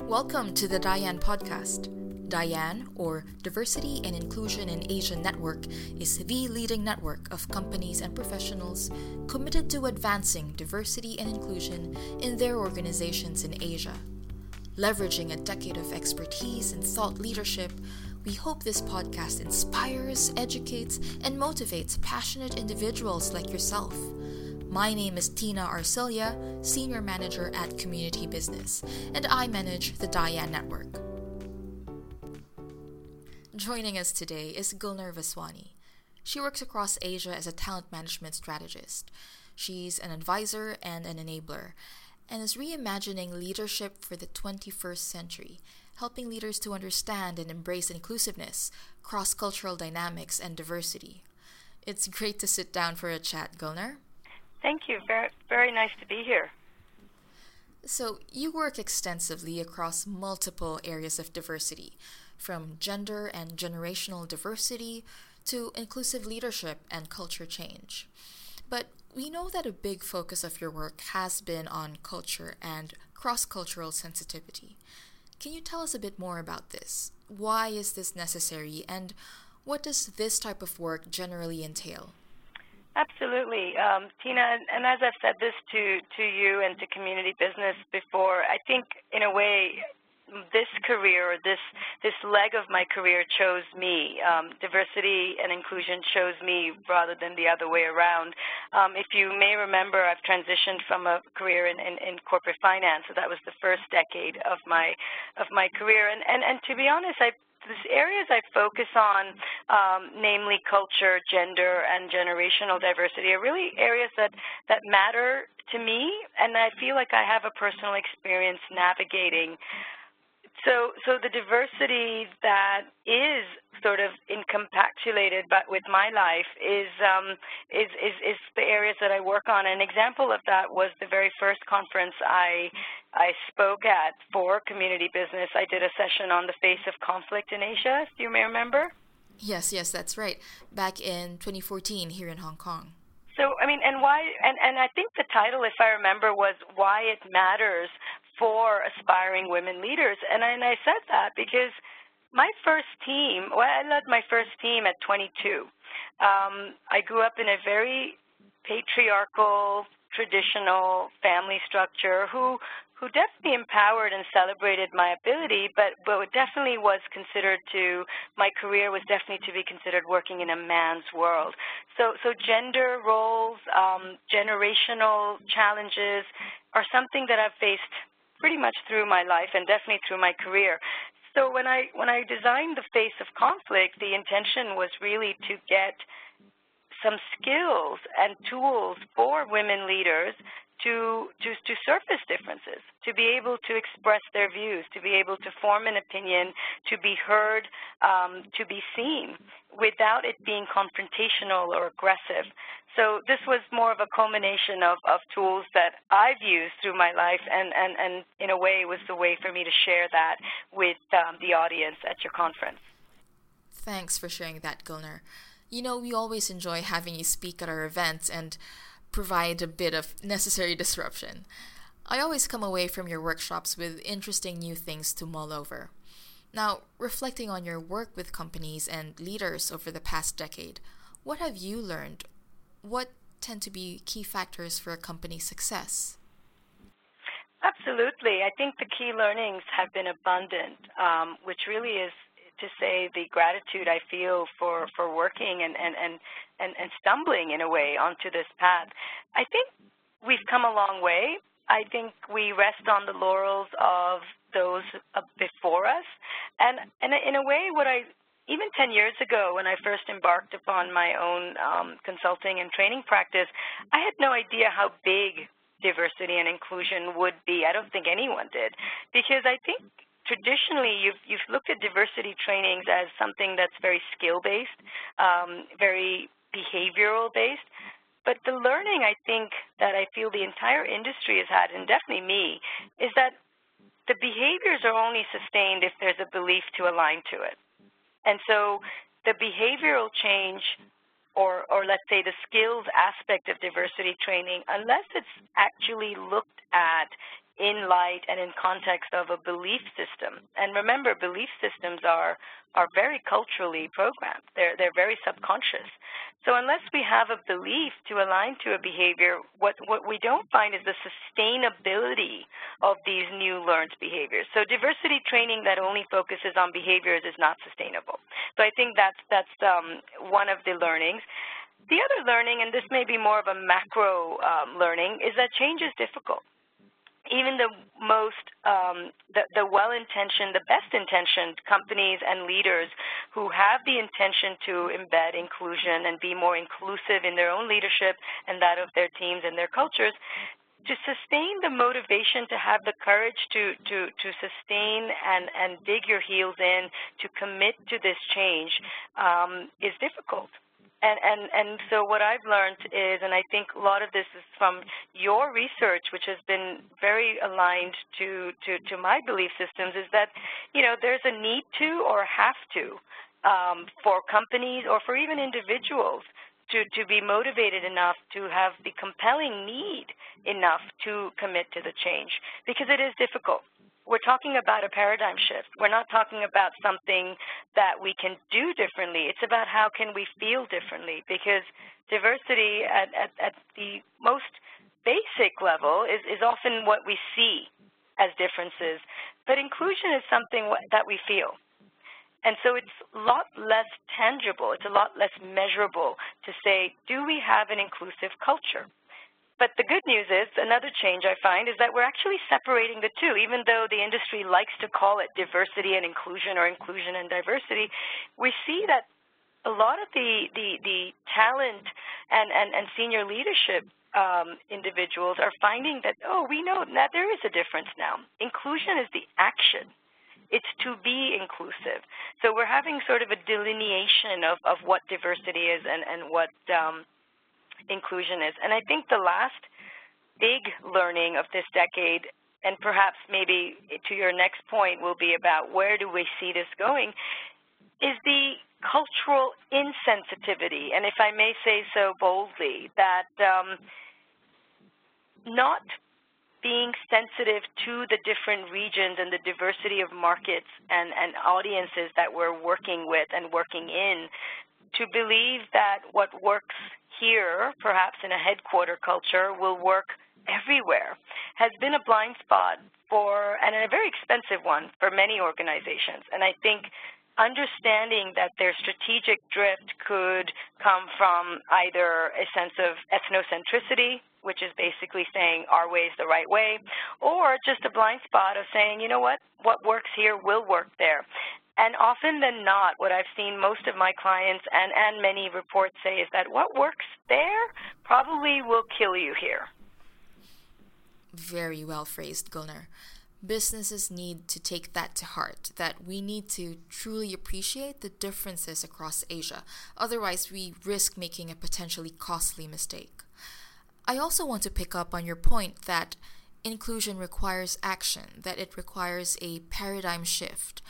Welcome to the DIAN Podcast. DIAN, or Diversity and Inclusion in Asia Network, is the leading network of companies and professionals committed to advancing diversity and inclusion in their organizations in Asia. Leveraging a decade of expertise and thought leadership, we hope this podcast inspires, educates, and motivates passionate individuals like yourself my name is Tina Arcilia, Senior Manager at Community Business, and I manage the DIAN Network. Joining us today is Gulnar Vaswani. She works across Asia as a talent management strategist. She's an advisor and an enabler, and is reimagining leadership for the 21st century, helping leaders to understand and embrace inclusiveness, cross cultural dynamics, and diversity. It's great to sit down for a chat, Gulnar. Thank you. Very, very nice to be here. So, you work extensively across multiple areas of diversity, from gender and generational diversity to inclusive leadership and culture change. But we know that a big focus of your work has been on culture and cross cultural sensitivity. Can you tell us a bit more about this? Why is this necessary, and what does this type of work generally entail? Absolutely, um, Tina. And as I've said this to to you and to community business before, I think in a way this career, this this leg of my career chose me. Um, diversity and inclusion chose me rather than the other way around. Um, if you may remember, I've transitioned from a career in, in, in, corporate finance, so that was the first decade of my of my career. And and, and to be honest, I the areas I focus on, um, namely culture, gender, and generational diversity, are really areas that, that matter to me, and I feel like I have a personal experience navigating so, so the diversity that is sort of incompactulated but with my life is, um, is, is, is the areas that I work on. An example of that was the very first conference I, I spoke at for community business. I did a session on the face of conflict in Asia, If you may remember. Yes, yes, that's right. Back in 2014 here in Hong Kong. So, I mean, and why, and, and I think the title, if I remember, was Why It Matters for Aspiring Women Leaders. And I, and I said that because my first team, well, I led my first team at 22. Um, I grew up in a very patriarchal, traditional family structure who who definitely empowered and celebrated my ability, but but definitely was considered to my career was definitely to be considered working in a man's world. So so gender roles, um, generational challenges are something that I've faced pretty much through my life and definitely through my career. So when I when I designed the face of conflict, the intention was really to get some skills and tools for women leaders to, to, to surface differences, to be able to express their views, to be able to form an opinion, to be heard, um, to be seen, without it being confrontational or aggressive. So this was more of a culmination of, of tools that I've used through my life, and, and, and in a way, was the way for me to share that with um, the audience at your conference. Thanks for sharing that, Gulnar. You know, we always enjoy having you speak at our events, and provide a bit of necessary disruption. I always come away from your workshops with interesting new things to mull over. Now, reflecting on your work with companies and leaders over the past decade, what have you learned? What tend to be key factors for a company's success? Absolutely. I think the key learnings have been abundant, um, which really is to say the gratitude I feel for, for working and, and, and, and, and stumbling in a way onto this path. I think we've come a long way. I think we rest on the laurels of those before us. And, and in a way, what I even 10 years ago, when I first embarked upon my own um, consulting and training practice, I had no idea how big diversity and inclusion would be. I don't think anyone did, because I think traditionally you've you've looked at diversity trainings as something that's very skill based, um, very behavioral based. But the learning I think that I feel the entire industry has had, and definitely me, is that the behaviors are only sustained if there's a belief to align to it. And so the behavioral change or, or let's say the skills aspect of diversity training, unless it's actually looked at in light and in context of a belief system. And remember, belief systems are are very culturally programmed. They're they're very subconscious. So unless we have a belief to align to a behavior, what what we don't find is the sustainability of these new learned behaviors. So diversity training that only focuses on behaviors is not sustainable. So I think that's that's um, one of the learnings. The other learning, and this may be more of a macro um, learning, is that change is difficult even the most um, the, the well-intentioned, the best-intentioned companies and leaders who have the intention to embed inclusion and be more inclusive in their own leadership and that of their teams and their cultures, to sustain the motivation to have the courage to to to sustain and and dig your heels in to commit to this change um, is difficult and, and, and so what I've learned is, and I think a lot of this is from your research, which has been very aligned to, to, to my belief systems, is that, you know, there's a need to or have to um, for companies or for even individuals to, to be motivated enough to have the compelling need enough to commit to the change because it is difficult we're talking about a paradigm shift. We're not talking about something that we can do differently. It's about how can we feel differently because diversity at, at, at the most basic level is, is often what we see as differences, but inclusion is something that we feel. And so it's a lot less tangible, it's a lot less measurable to say, do we have an inclusive culture? But the good news is, another change I find, is that we're actually separating the two. Even though the industry likes to call it diversity and inclusion or inclusion and diversity, we see that a lot of the, the, the talent and, and, and senior leadership um, individuals are finding that, oh, we know that there is a difference now. Inclusion is the action. It's to be inclusive. So we're having sort of a delineation of, of what diversity is and, and what um, inclusion is. And I think the last big learning of this decade, and perhaps maybe to your next point will be about where do we see this going, is the cultural insensitivity, and if I may say so boldly, that um, not being sensitive to the different regions and the diversity of markets and, and audiences that we're working with and working in, to believe that what works here, perhaps in a headquarter culture, will work everywhere, has been a blind spot for, and a very expensive one for many organizations. And I think understanding that their strategic drift could come from either a sense of ethnocentricity, which is basically saying our way is the right way, or just a blind spot of saying, you know what, what works here will work there. And often than not, what I've seen most of my clients and, and many reports say is that what works there probably will kill you here. Very well phrased, Gulnar. Businesses need to take that to heart, that we need to truly appreciate the differences across Asia. Otherwise, we risk making a potentially costly mistake. I also want to pick up on your point that inclusion requires action, that it requires a paradigm shift.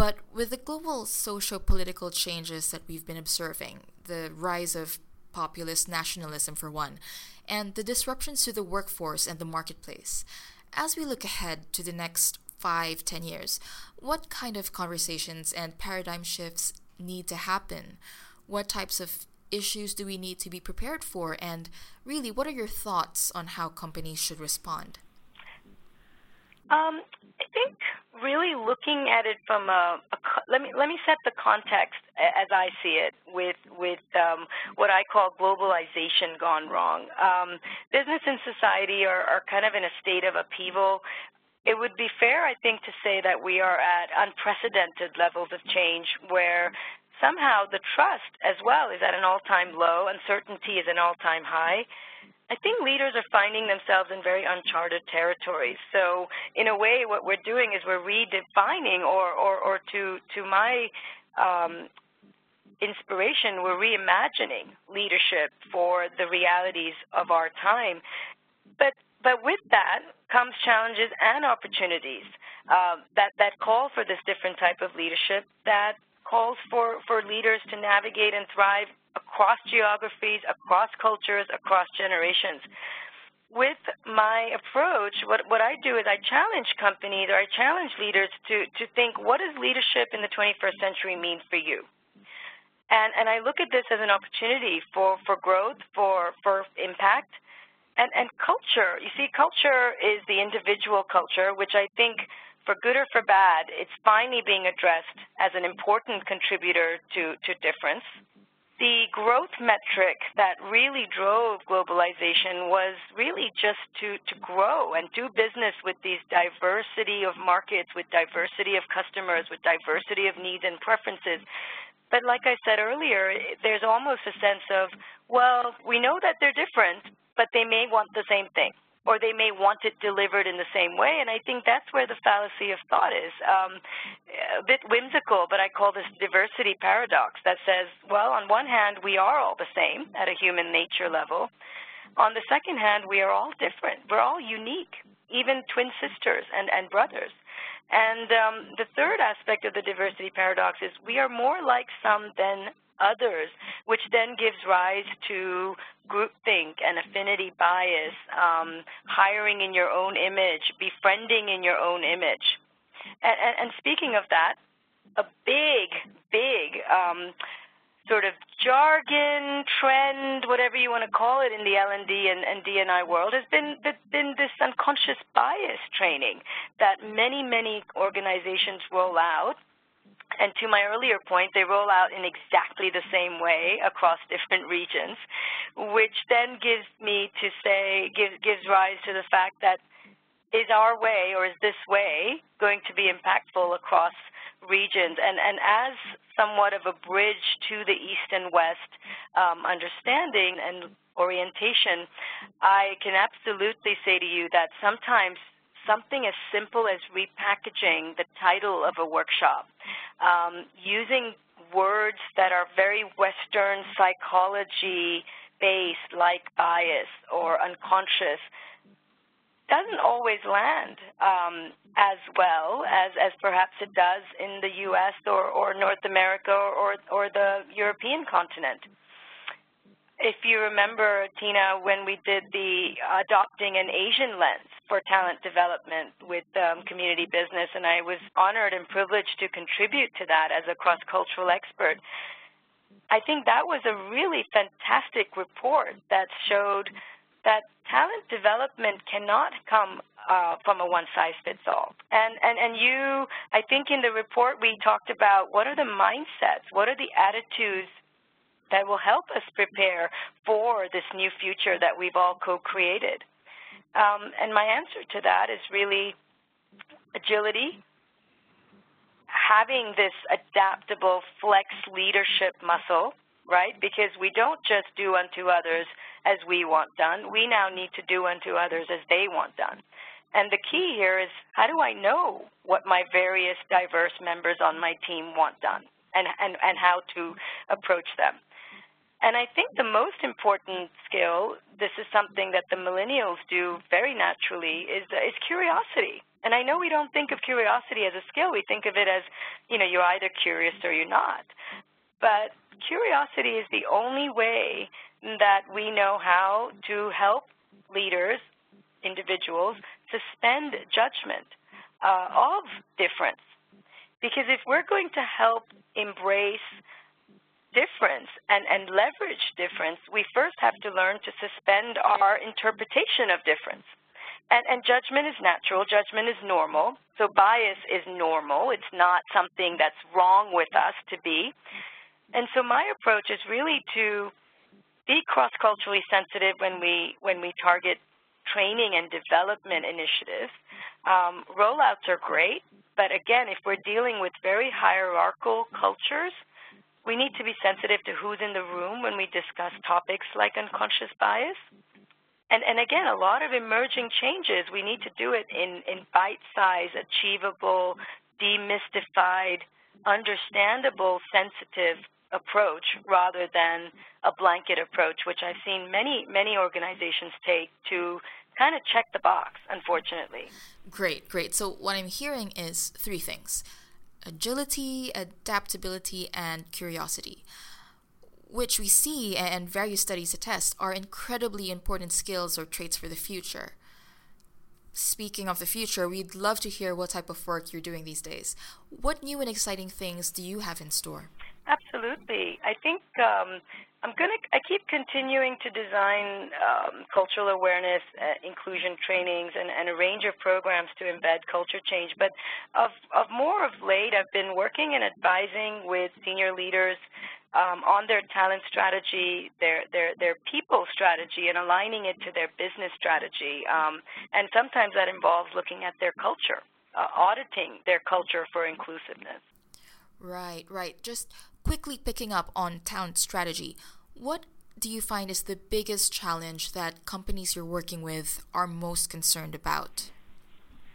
But with the global socio political changes that we've been observing, the rise of populist nationalism for one, and the disruptions to the workforce and the marketplace, as we look ahead to the next five, ten years, what kind of conversations and paradigm shifts need to happen? What types of issues do we need to be prepared for? And really, what are your thoughts on how companies should respond? Um, I think really looking at it from a, a, let me let me set the context as I see it with with um, what I call globalization gone wrong. Um, business and society are, are kind of in a state of upheaval. It would be fair, I think, to say that we are at unprecedented levels of change where somehow the trust as well is at an all-time low, uncertainty is an all-time high. I think leaders are finding themselves in very uncharted territories. So in a way, what we're doing is we're redefining, or, or, or to, to my um, inspiration, we're reimagining leadership for the realities of our time. But, but with that comes challenges and opportunities uh, that, that call for this different type of leadership that calls for, for leaders to navigate and thrive across geographies, across cultures, across generations. with my approach, what, what I do is I challenge companies or I challenge leaders to, to think, what does leadership in the 21st century mean for you? And, and I look at this as an opportunity for, for growth, for, for impact, and, and culture. You see, culture is the individual culture, which I think, for good or for bad, it's finally being addressed as an important contributor to, to difference. The growth metric that really drove globalization was really just to, to grow and do business with these diversity of markets, with diversity of customers, with diversity of needs and preferences. But like I said earlier, there's almost a sense of, well, we know that they're different, but they may want the same thing, or they may want it delivered in the same way. And I think that's where the fallacy of thought is. Um, a bit whimsical, but I call this diversity paradox that says, well, on one hand, we are all the same at a human nature level. On the second hand, we are all different. We're all unique, even twin sisters and, and brothers. And um, the third aspect of the diversity paradox is we are more like some than others, which then gives rise to groupthink and affinity bias, um, hiring in your own image, befriending in your own image. And, and, and speaking of that, a big, big um, sort of jargon, trend, whatever you want to call it in the L&D and, and D&I world has been, been this unconscious bias training that many, many organizations roll out. And to my earlier point, they roll out in exactly the same way across different regions, which then gives me to say, gives, gives rise to the fact that is our way or is this way going to be impactful across regions? And, and as somewhat of a bridge to the East and West um, understanding and orientation, I can absolutely say to you that sometimes something as simple as repackaging the title of a workshop, um, using words that are very Western psychology based, like bias or unconscious, doesn't always land um, as well as, as perhaps it does in the U.S. or, or North America or, or the European continent. If you remember, Tina, when we did the adopting an Asian lens for talent development with um, community business, and I was honored and privileged to contribute to that as a cross-cultural expert, I think that was a really fantastic report that showed that talent development cannot come uh, from a one-size-fits-all. And, and, and you, I think in the report we talked about what are the mindsets, what are the attitudes that will help us prepare for this new future that we've all co-created. Um, and my answer to that is really agility, having this adaptable flex leadership muscle, right? Because we don't just do unto others as we want done. We now need to do unto others as they want done. And the key here is how do I know what my various diverse members on my team want done and, and, and how to approach them? And I think the most important skill, this is something that the millennials do very naturally, is, is curiosity. And I know we don't think of curiosity as a skill. We think of it as, you know, you're either curious or you're not. But curiosity is the only way that we know how to help leaders, individuals, suspend judgment uh, of difference. Because if we're going to help embrace difference and, and leverage difference, we first have to learn to suspend our interpretation of difference. And, and, judgment is natural, judgment is normal, so bias is normal. It's not something that's wrong with us to be. And so my approach is really to be cross-culturally sensitive when we when we target training and development initiatives. Um, rollouts are great, but again, if we're dealing with very hierarchical cultures, we need to be sensitive to who's in the room when we discuss topics like unconscious bias. And, and again, a lot of emerging changes, we need to do it in, in bite-sized, achievable, demystified, understandable, sensitive approach rather than a blanket approach, which I've seen many, many organizations take to kind of check the box, unfortunately. Great, great. So what I'm hearing is three things agility, adaptability, and curiosity. which we see and various studies attest are incredibly important skills or traits for the future. Speaking of the future, we'd love to hear what type of work you're doing these days. What new and exciting things do you have in store? Absolutely. I think um, I'm going to, I keep continuing to design um, cultural awareness, uh, inclusion trainings, and, and, a range of programs to embed culture change. But of, of more of late, I've been working and advising with senior leaders um, on their talent strategy, their, their, their people strategy, and aligning it to their business strategy. Um, and sometimes that involves looking at their culture, uh, auditing their culture for inclusiveness. Right, right. Just quickly picking up on talent strategy, what do you find is the biggest challenge that companies you're working with are most concerned about?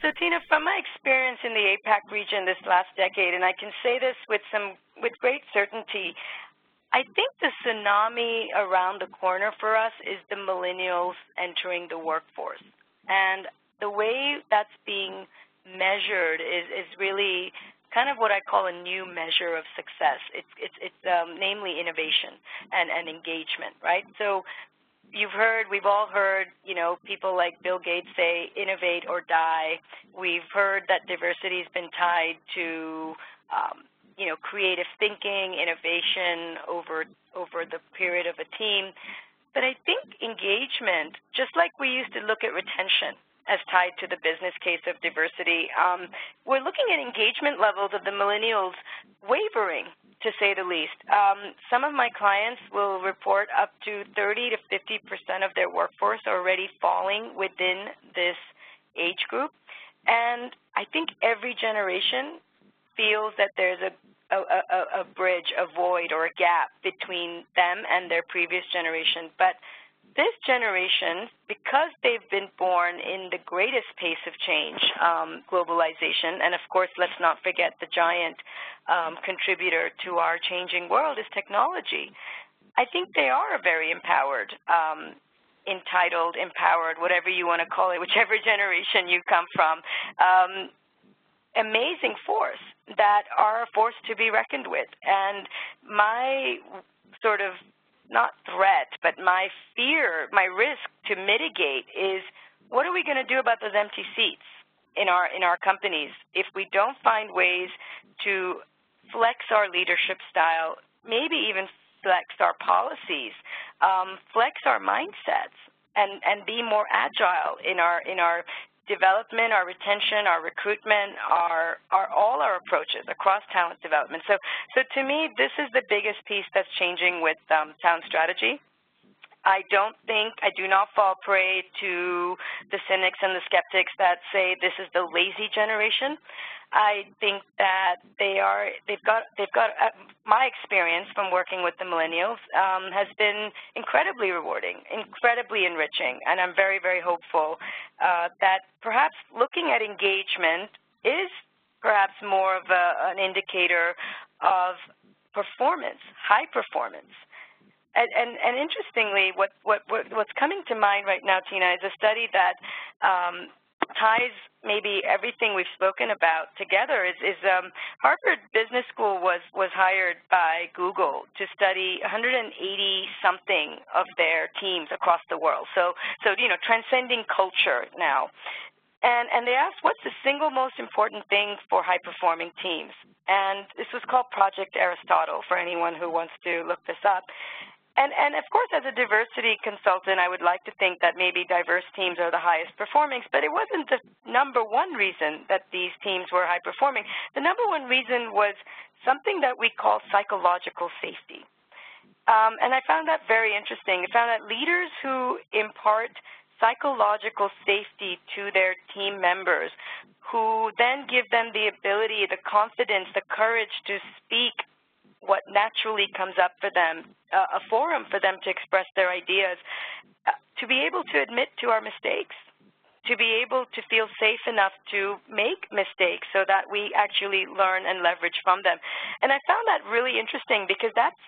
So Tina, from my experience in the APAC region this last decade, and I can say this with some with great certainty, I think the tsunami around the corner for us is the millennials entering the workforce. And the way that's being measured is, is really kind of what I call a new measure of success. It's, it's, it's um, namely innovation and, and engagement, right? So you've heard, we've all heard, you know, people like Bill Gates say, innovate or die. We've heard that diversity has been tied to um, you know, creative thinking, innovation over over the period of a team. But I think engagement, just like we used to look at retention as tied to the business case of diversity, um, we're looking at engagement levels of the millennials wavering, to say the least. Um, some of my clients will report up to 30 to 50 percent of their workforce already falling within this age group. And I think every generation feels that there's a, a, a, a bridge, a void, or a gap between them and their previous generation. But this generation, because they've been born in the greatest pace of change, um, globalization, and of course, let's not forget the giant um, contributor to our changing world is technology. I think they are a very empowered, um, entitled, empowered, whatever you want to call it, whichever generation you come from. Um, amazing force that are a force to be reckoned with. And my sort of not threat, but my fear, my risk to mitigate is what are we going to do about those empty seats in our in our companies? If we don't find ways to flex our leadership style, maybe even flex our policies, um, flex our mindsets, and and be more agile in our in our development, our retention, our recruitment, our, our all our approaches across talent development. So, so to me, this is the biggest piece that's changing with um, talent strategy. I don't think, I do not fall prey to the cynics and the skeptics that say this is the lazy generation. I think that they are, they've got, they've got, uh, my experience from working with the millennials um, has been incredibly rewarding, incredibly enriching, and I'm very, very hopeful uh, that perhaps looking at engagement is perhaps more of a, an indicator of performance, high performance. And, and, and interestingly, what, what, what, what's coming to mind right now, Tina, is a study that um, ties maybe everything we've spoken about together. Is, is um, Harvard Business School was was hired by Google to study 180 something of their teams across the world. So so you know transcending culture now. And, and they asked, what's the single most important thing for high-performing teams? And this was called Project Aristotle for anyone who wants to look this up. And, and of course, as a diversity consultant, I would like to think that maybe diverse teams are the highest performing, but it wasn't the number one reason that these teams were high performing. The number one reason was something that we call psychological safety. Um, and I found that very interesting. I found that leaders who impart psychological safety to their team members, who then give them the ability, the confidence, the courage to speak what naturally comes up for them, uh, a forum for them to express their ideas, uh, to be able to admit to our mistakes, to be able to feel safe enough to make mistakes so that we actually learn and leverage from them. And I found that really interesting because that's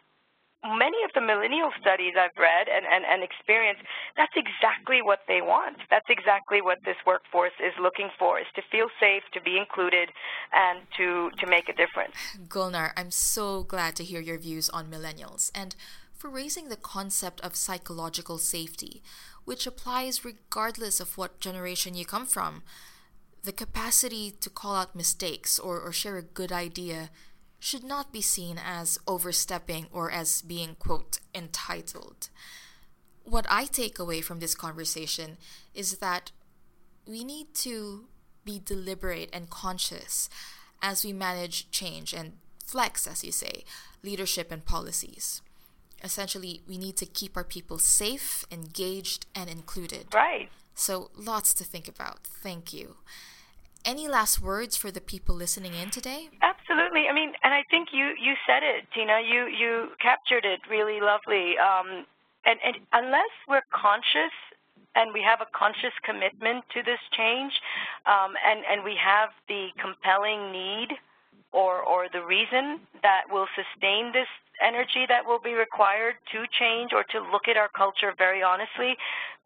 many of the millennial studies I've read and, and, and experienced, that's exactly what they want. That's exactly what this workforce is looking for, is to feel safe, to be included, and to, to make a difference. Gulnar, I'm so glad to hear your views on millennials. And for raising the concept of psychological safety, which applies regardless of what generation you come from. The capacity to call out mistakes or, or share a good idea should not be seen as overstepping or as being, quote, entitled. What I take away from this conversation is that we need to be deliberate and conscious as we manage change and flex, as you say, leadership and policies. Essentially, we need to keep our people safe, engaged, and included. Right. So, lots to think about. Thank you. Any last words for the people listening in today? Absolutely. I mean, and I think you you said it, Tina. You you captured it really lovely. Um, and, and unless we're conscious and we have a conscious commitment to this change, um, and and we have the compelling need or or the reason that will sustain this energy that will be required to change or to look at our culture very honestly,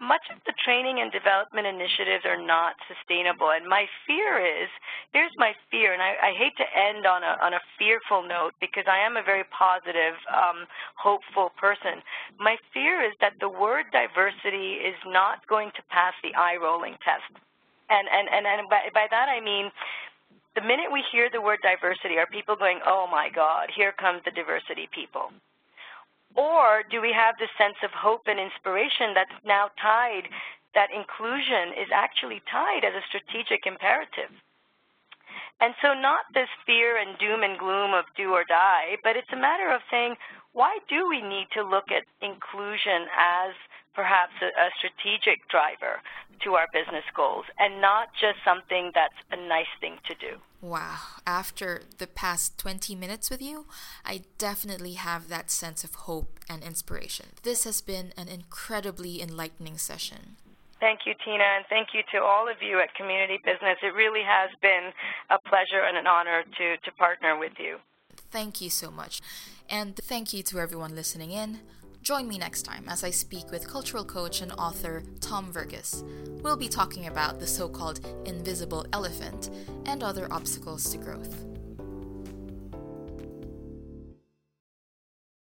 much of the training and development initiatives are not sustainable. And my fear is, here's my fear, and I, I hate to end on a, on a fearful note because I am a very positive, um, hopeful person. My fear is that the word diversity is not going to pass the eye rolling test. And, and, and, and by, by that I mean the minute we hear the word diversity, are people going, oh my God, here comes the diversity people? Or do we have this sense of hope and inspiration that's now tied, that inclusion is actually tied as a strategic imperative? And so, not this fear and doom and gloom of do or die, but it's a matter of saying, why do we need to look at inclusion as perhaps a, a, strategic driver to our business goals and not just something that's a nice thing to do. Wow. After the past 20 minutes with you, I definitely have that sense of hope and inspiration. This has been an incredibly enlightening session. Thank you, Tina, and thank you to all of you at Community Business. It really has been a pleasure and an honor to, to partner with you. Thank you so much. And thank you to everyone listening in. Join me next time as I speak with cultural coach and author Tom Verghese. We'll be talking about the so called invisible elephant and other obstacles to growth.